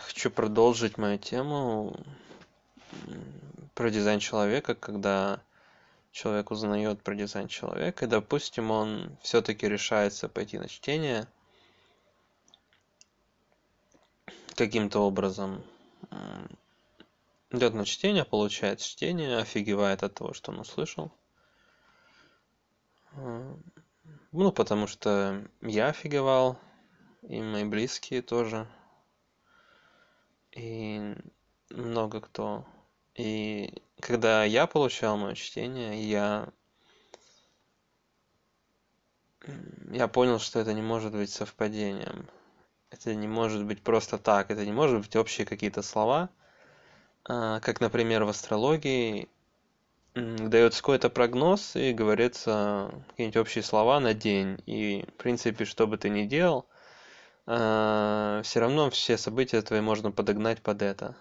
хочу продолжить мою тему про дизайн человека, когда человек узнает про дизайн человека, и, допустим, он все-таки решается пойти на чтение каким-то образом. Идет на чтение, получает чтение, офигевает от того, что он услышал. Ну, потому что я офигевал, и мои близкие тоже и много кто. И когда я получал мое чтение, я я понял, что это не может быть совпадением. Это не может быть просто так. Это не может быть общие какие-то слова. А, как, например, в астрологии дается какой-то прогноз и говорится какие-нибудь общие слова на день. И, в принципе, что бы ты ни делал, все равно все события твои можно подогнать под это.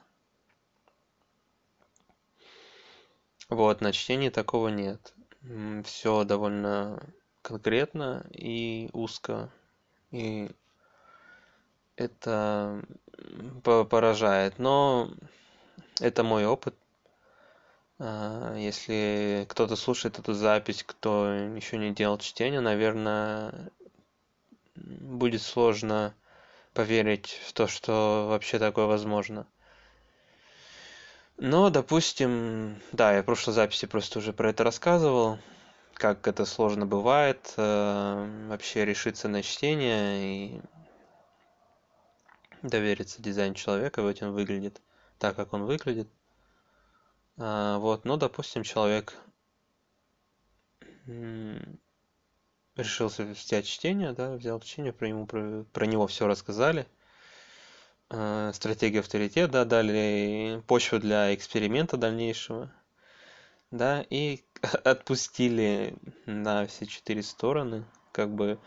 Вот, на чтении такого нет. Все довольно конкретно и узко. И это поражает. Но это мой опыт. А, если кто-то слушает эту запись, кто еще не делал чтение, наверное, будет сложно поверить в то, что вообще такое возможно. Но, допустим, да, я в прошлой записи просто уже про это рассказывал, как это сложно бывает, э, вообще решиться на чтение и довериться дизайну человека, вот он выглядит так, как он выглядит. А, вот, но, допустим, человек решился взять чтение, да, взял чтение, про, ему, про, про него все рассказали. Э, стратегия авторитет, да, дали почву для эксперимента дальнейшего, да, и отпустили на все четыре стороны, как бы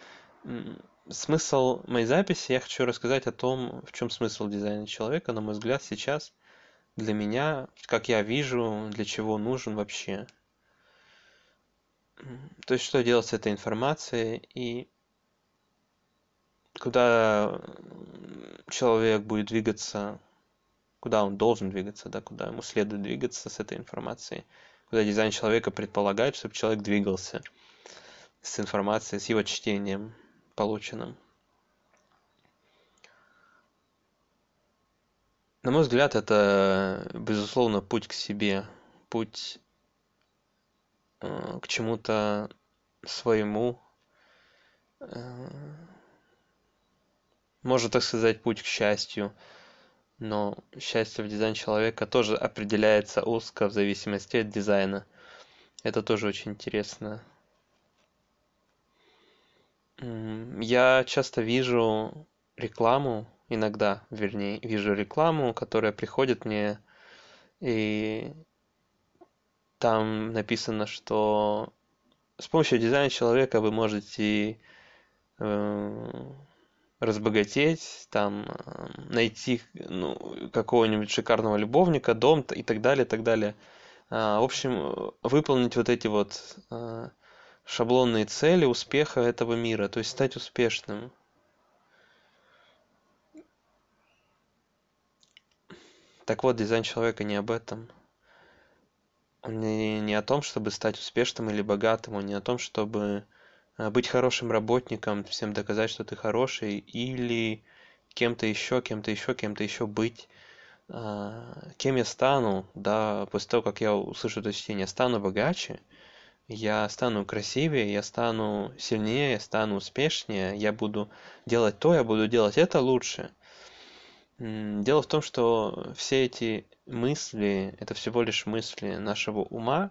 смысл моей записи, я хочу рассказать о том, в чем смысл дизайна человека, на мой взгляд, сейчас для меня, как я вижу, для чего нужен вообще то есть что делать с этой информацией и куда человек будет двигаться, куда он должен двигаться, да, куда ему следует двигаться с этой информацией, куда дизайн человека предполагает, чтобы человек двигался с информацией, с его чтением полученным. На мой взгляд, это, безусловно, путь к себе, путь к чему-то своему э, можно так сказать путь к счастью. Но счастье в дизайне человека тоже определяется узко в зависимости от дизайна. Это тоже очень интересно. Я часто вижу рекламу иногда вернее вижу рекламу которая приходит мне и там написано, что с помощью дизайна человека вы можете э, разбогатеть, там э, найти ну, какого-нибудь шикарного любовника, дом и так далее, и так далее. А, в общем, выполнить вот эти вот э, шаблонные цели успеха этого мира, то есть стать успешным. Так вот, дизайн человека не об этом он не, не о том, чтобы стать успешным или богатым, он не о том, чтобы э, быть хорошим работником, всем доказать, что ты хороший, или кем-то еще, кем-то еще, кем-то еще быть. А, кем я стану, да, после того, как я услышу это чтение, стану богаче, я стану красивее, я стану сильнее, я стану успешнее, я буду делать то, я буду делать это лучше. Дело в том, что все эти мысли это всего лишь мысли нашего ума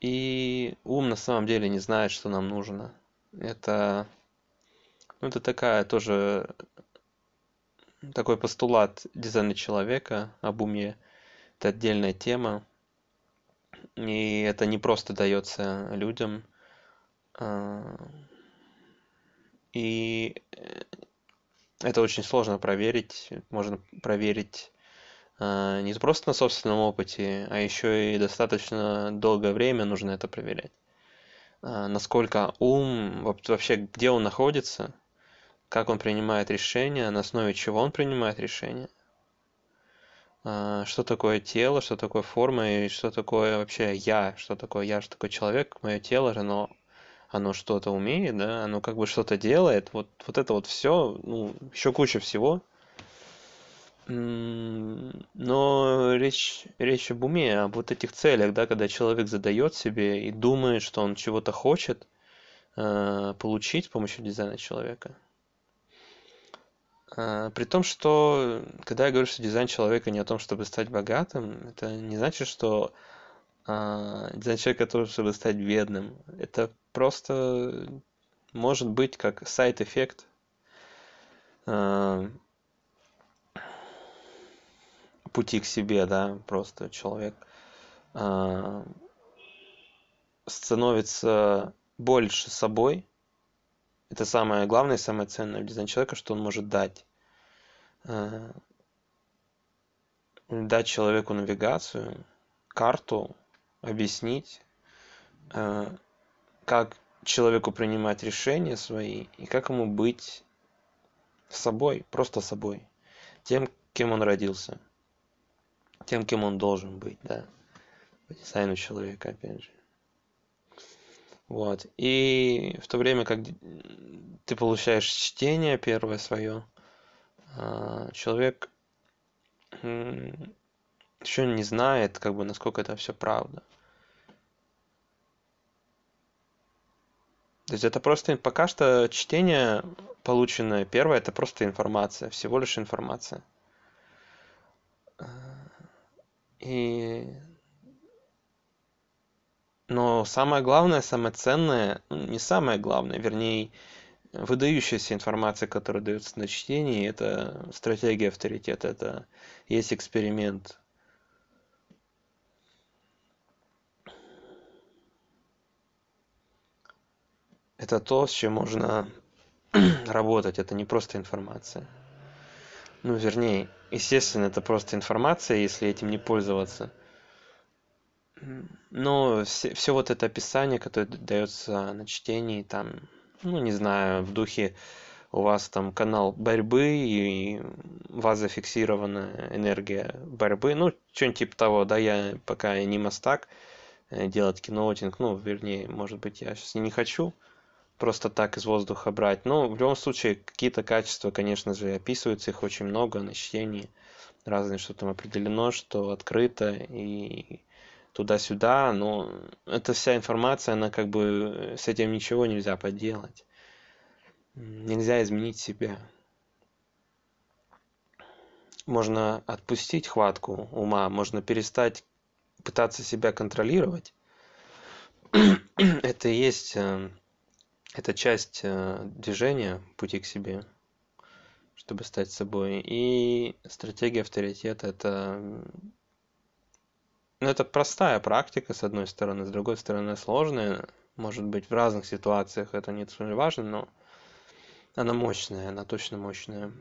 и ум на самом деле не знает что нам нужно. Это ну, это такая тоже такой постулат дизайна человека об уме. Это отдельная тема и это не просто дается людям а, и это очень сложно проверить можно проверить а, не просто на собственном опыте, а еще и достаточно долгое время нужно это проверять. А, насколько ум, вообще где он находится, как он принимает решения, на основе чего он принимает решения. а, что такое тело, что такое форма и что такое вообще я, что такое я, что такое человек, мое тело, оно, оно что-то умеет, да, оно как бы что-то делает, вот, вот это вот все, ну, еще куча всего. Но речь, речь об уме, об вот этих целях, да, когда человек задает себе и думает, что он чего-то хочет э, получить с помощью дизайна человека. А, при том, что когда я говорю, что дизайн человека не о том, чтобы стать богатым, это не значит, что а, дизайн человека тоже, чтобы стать бедным. Это просто может быть как сайт-эффект. А, пути к себе, да, просто человек становится больше собой, это самое главное самое ценное в дизайне человека, что он может дать. Дать человеку навигацию, карту, объяснить, э, как человеку принимать решения свои и как ему быть собой, просто собой, тем, кем он родился, тем, кем он должен быть, да, по дизайну человека, опять же. Вот. И в то время как ты получаешь чтение первое свое, а, человек еще не знает, как бы, насколько это все правда. То есть это просто пока что чтение полученное первое, это просто информация, всего лишь информация. А, и но самое главное, самое ценное, ну, не самое главное, вернее, выдающаяся информация, которая дается на чтении, это стратегия авторитета, это есть эксперимент. Это то, с чем можно работать, это не просто информация. Ну, вернее, естественно, это просто информация, если этим не пользоваться – но все, все вот это описание, которое дается на чтении, там, ну, не знаю, в духе у вас там канал борьбы, и у вас зафиксирована энергия борьбы, ну, что-нибудь типа того, да, я пока не мастак э, делать киноутинг, ну, вернее, может быть, я сейчас не хочу просто так из воздуха брать, но в любом случае какие-то качества, конечно же, описываются, их очень много на чтении, разные, что там определено, что открыто, и туда-сюда, но эта вся информация, она как бы с этим ничего нельзя поделать. Нельзя изменить себя. Можно отпустить хватку ума, можно перестать пытаться себя контролировать. Это и есть, э, это часть э, движения пути к себе, чтобы стать собой. И стратегия авторитета – это ну, это простая практика, с одной стороны, с другой стороны, сложная. Может быть, в разных ситуациях это не столь важно, но она мощная, она точно мощная.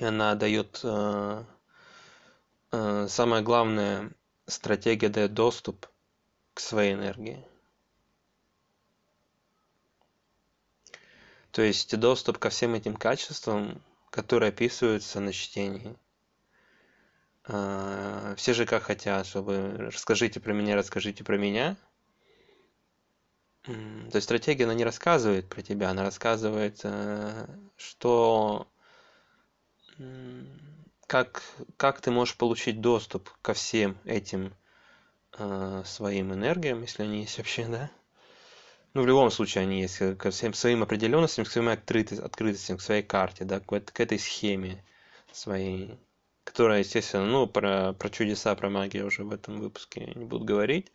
И она дает... Э, э, самое главное, стратегия дает доступ к своей энергии. То есть доступ ко всем этим качествам, которые описываются на чтении – а, все же как хотят, чтобы расскажите про меня, расскажите про меня. То есть стратегия, она не рассказывает про тебя, она рассказывает, э, что как, как ты можешь получить доступ ко всем этим э, своим энергиям, если они есть вообще, да? Ну, в любом случае они есть, ко всем своим определенностям, к своим открытостям, к своей карте, да, к, к этой схеме своей которая, естественно, ну, про, про чудеса, про магию уже в этом выпуске не буду говорить,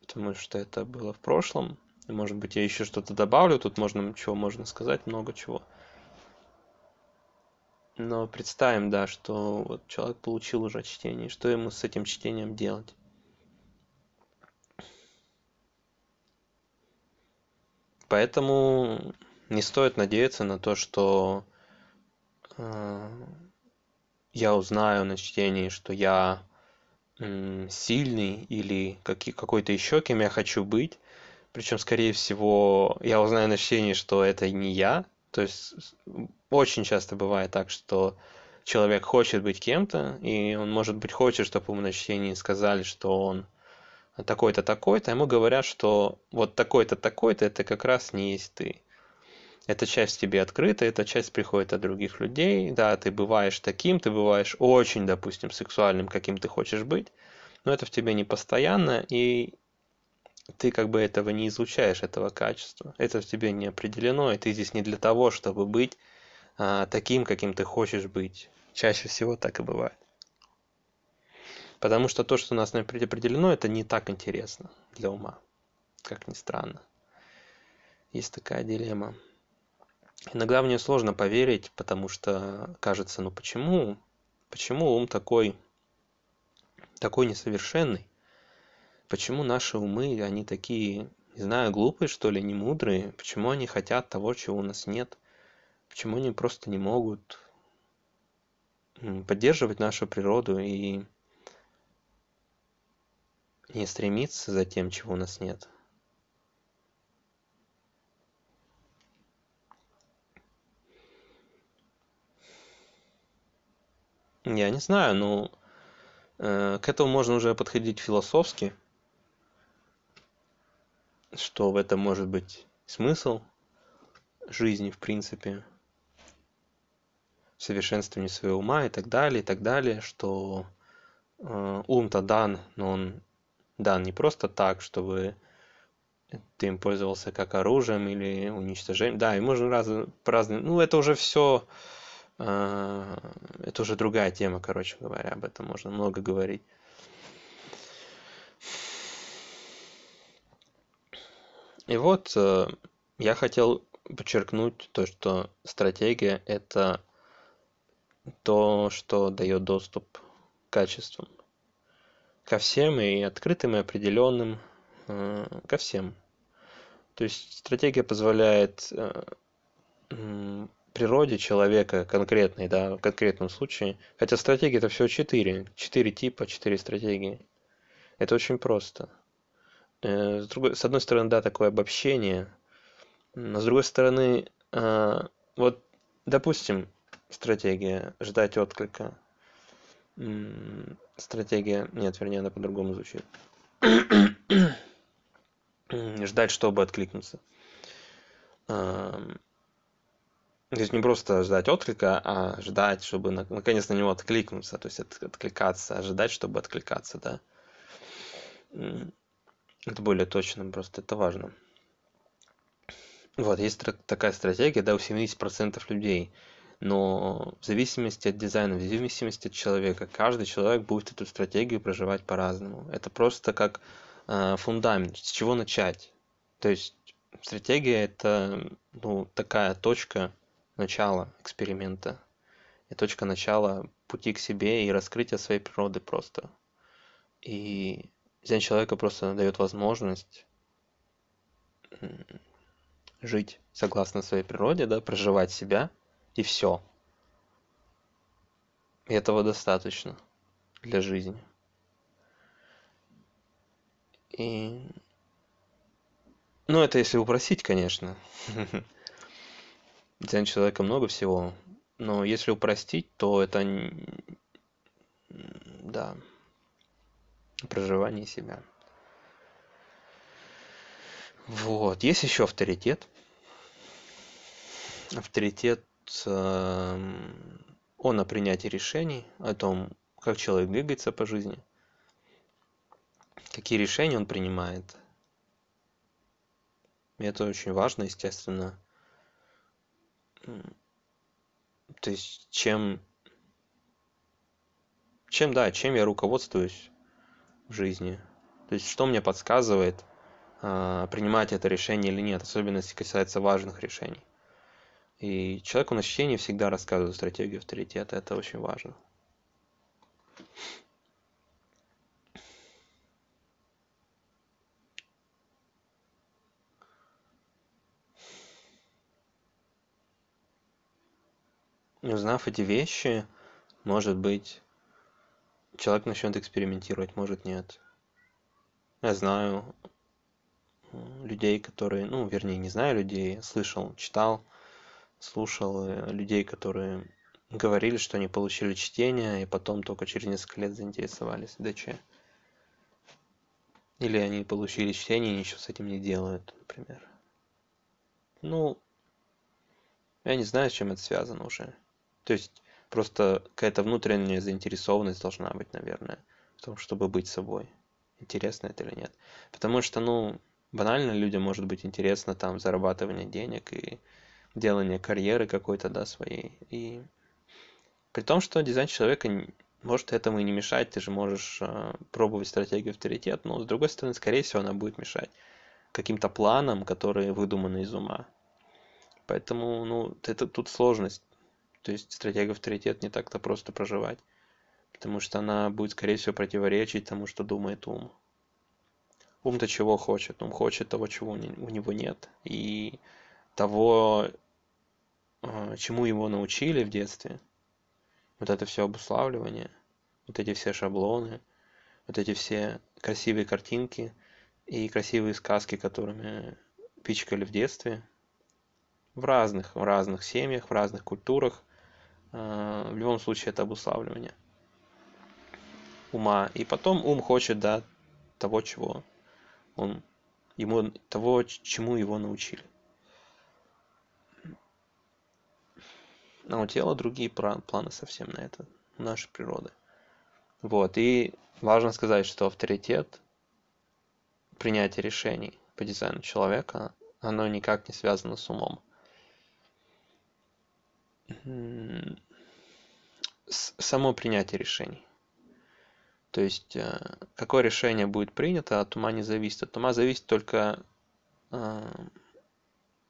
потому что это было в прошлом. Может быть, я еще что-то добавлю, тут можно, чего можно сказать, много чего. Но представим, да, что вот человек получил уже чтение, что ему с этим чтением делать? Поэтому не стоит надеяться на то, что э, я узнаю на чтении, что я сильный или какой-то еще, кем я хочу быть. Причем, скорее всего, я узнаю на чтении, что это не я. То есть очень часто бывает так, что человек хочет быть кем-то, и он, может быть, хочет, чтобы ему на чтении сказали, что он такой-то, такой-то, ему говорят, что вот такой-то, такой-то, это как раз не есть ты. Эта часть тебе открыта, эта часть приходит от других людей, да, ты бываешь таким, ты бываешь очень, допустим, сексуальным, каким ты хочешь быть, но это в тебе не постоянно, и ты как бы этого не изучаешь, этого качества. Это в тебе не определено, и ты здесь не для того, чтобы быть а, таким, каким ты хочешь быть. Чаще всего так и бывает. Потому что то, что у нас не определено, это не так интересно для ума. Как ни странно. Есть такая дилемма. Иногда мне сложно поверить, потому что кажется, ну почему? Почему ум такой, такой несовершенный? Почему наши умы, они такие, не знаю, глупые, что ли, не мудрые? Почему они хотят того, чего у нас нет? Почему они просто не могут поддерживать нашу природу и не стремиться за тем, чего у нас нет? Я не знаю, но э, к этому можно уже подходить философски, что в этом может быть смысл жизни, в принципе, совершенствование своего ума и так далее, и так далее, что э, ум-то дан, но он дан не просто так, чтобы ты им пользовался как оружием или уничтожением. Да, и можно раз, по-разному. Ну, это уже все а, это уже другая тема, короче говоря, об этом можно много говорить. И вот э, я хотел подчеркнуть то, что стратегия – это то, что дает доступ к качествам. Ко всем и открытым, и определенным, э, ко всем. То есть стратегия позволяет э, природе человека конкретной, да, в конкретном случае. Хотя стратегии это всего четыре. Четыре типа, четыре стратегии. Это очень просто. Э, с, другой, с одной стороны, да, такое обобщение. Но с другой стороны, вот, допустим, стратегия ждать отклика. Стратегия, нет, вернее, она по-другому звучит. ждать, чтобы откликнуться. То есть не просто ждать отклика, а ждать, чтобы наконец на него откликнуться, то есть откликаться, ожидать, чтобы откликаться, да. Это более точно, просто это важно. Вот, есть такая стратегия, да, у 70% людей, но в зависимости от дизайна, в зависимости от человека, каждый человек будет эту стратегию проживать по-разному. Это просто как э, фундамент, с чего начать. То есть стратегия это ну, такая точка, начало эксперимента и точка начала пути к себе и раскрытия своей природы просто. И дизайн человека просто дает возможность жить согласно своей природе, да, проживать себя, и все. И этого достаточно для жизни. И... Ну, это если упросить, конечно. дизайн человека много всего, но если упростить, то это да, проживание себя. Вот. Есть еще авторитет. Авторитет э, он о принятии решений, о том, как человек двигается по жизни, какие решения он принимает. И это очень важно, естественно. То есть чем чем да чем я руководствуюсь в жизни. То есть что мне подсказывает а, принимать это решение или нет особенно если касается важных решений и человеку на чтении всегда рассказывают стратегию авторитета это очень важно. Узнав эти вещи может быть человек начнет экспериментировать может нет. Я знаю людей которые ну вернее не знаю людей слышал читал слушал э, людей которые говорили, что они получили чтение, и потом только через несколько лет заинтересовались ДЧ. Или они получили чтение и ничего с этим не делают, например. Ну, я не знаю, с чем это связано уже. То есть просто какая-то внутренняя заинтересованность должна быть, наверное, в том, чтобы быть собой. Интересно это или нет. Потому что, ну, банально людям может быть интересно там зарабатывание денег и делание карьеры какой-то, да, своей. И при том, что дизайн человека может этому и не мешать, ты же можешь э, пробовать стратегию авторитет, но с другой стороны, скорее всего, она будет мешать каким-то планам, которые выдуманы из ума. Поэтому, ну, это тут сложность. То есть стратегия авторитет не так-то просто проживать, потому что она будет, скорее всего, противоречить тому, что думает ум. Ум-то чего хочет? Ум хочет того, чего у него нет, и того, чему его научили в детстве – вот это все обуславливание, вот эти все шаблоны, вот эти все красивые картинки и красивые сказки, которыми пичкали в детстве, в разных, в разных семьях, в разных культурах. А, в любом случае это обуславливание ума. И потом ум хочет, да, того, чего он, ему, того, чему его научили. А у тела другие планы совсем на это, нашей природы. Вот, и важно сказать, что авторитет, принятие решений по дизайну человека, оно никак не связано с умом. Само принятие решений. То есть, э, какое решение будет принято, от ума не зависит. От ума зависит только э,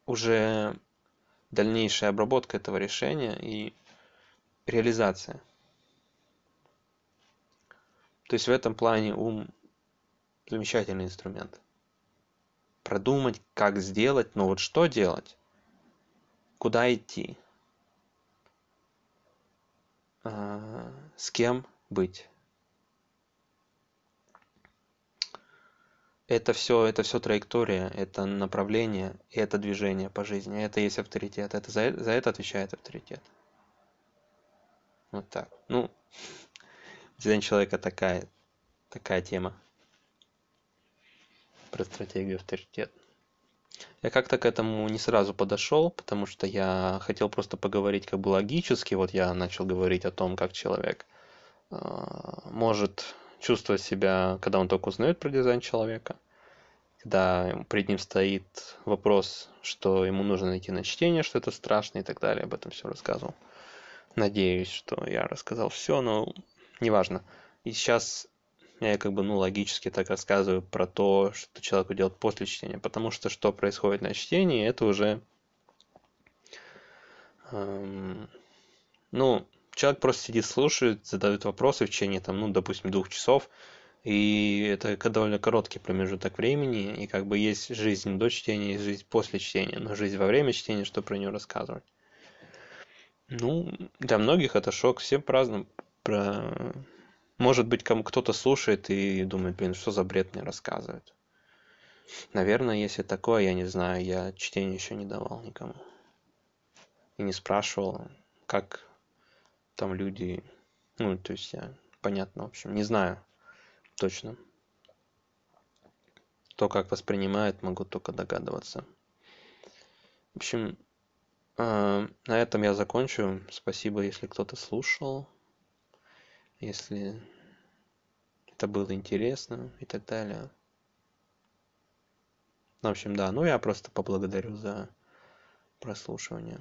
уже дальнейшая обработка этого решения и реализация. То есть в этом плане ум замечательный инструмент. Продумать, как сделать, но вот что делать, куда идти, а, с кем быть. Это все, это все траектория, это направление, и это движение по жизни, это есть авторитет, это за, за это отвечает авторитет. Вот так. Ну, дизайн человека такая, такая тема про стратегию авторитет. Я как-то к этому не сразу подошел, потому что я хотел просто поговорить как бы логически. Вот я начал говорить о том, как человек э, может чувствовать себя, когда он только узнает про дизайн человека, когда перед ним стоит вопрос, что ему нужно найти на чтение, что это страшно и так далее, об этом все рассказывал. Надеюсь, что я рассказал все, но неважно. И сейчас я как бы, ну, логически так рассказываю про то, что человеку делать после чтения, потому что что происходит на чтении, это уже, эм, ну, человек просто сидит, слушает, задает вопросы в течение, там, ну, допустим, двух часов, и это довольно короткий промежуток времени, и как бы есть жизнь до чтения, есть жизнь после чтения, но жизнь во время чтения, что про нее рассказывать. Ну, для многих это шок, все по-разному. Про... Может быть, кому кто-то слушает и думает, блин, что за бред мне рассказывают. Наверное, если такое, я не знаю, я чтение еще не давал никому. И не спрашивал, как там люди, ну, то есть я, понятно, в общем, не знаю точно. То, как воспринимает, могу только догадываться. В общем, э, на этом я закончу. Спасибо, если кто-то слушал. Если это было интересно и так далее. В общем, да. Ну, я просто поблагодарю за прослушивание.